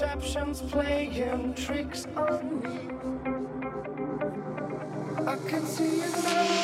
perceptions playing tricks on me. I can see it now.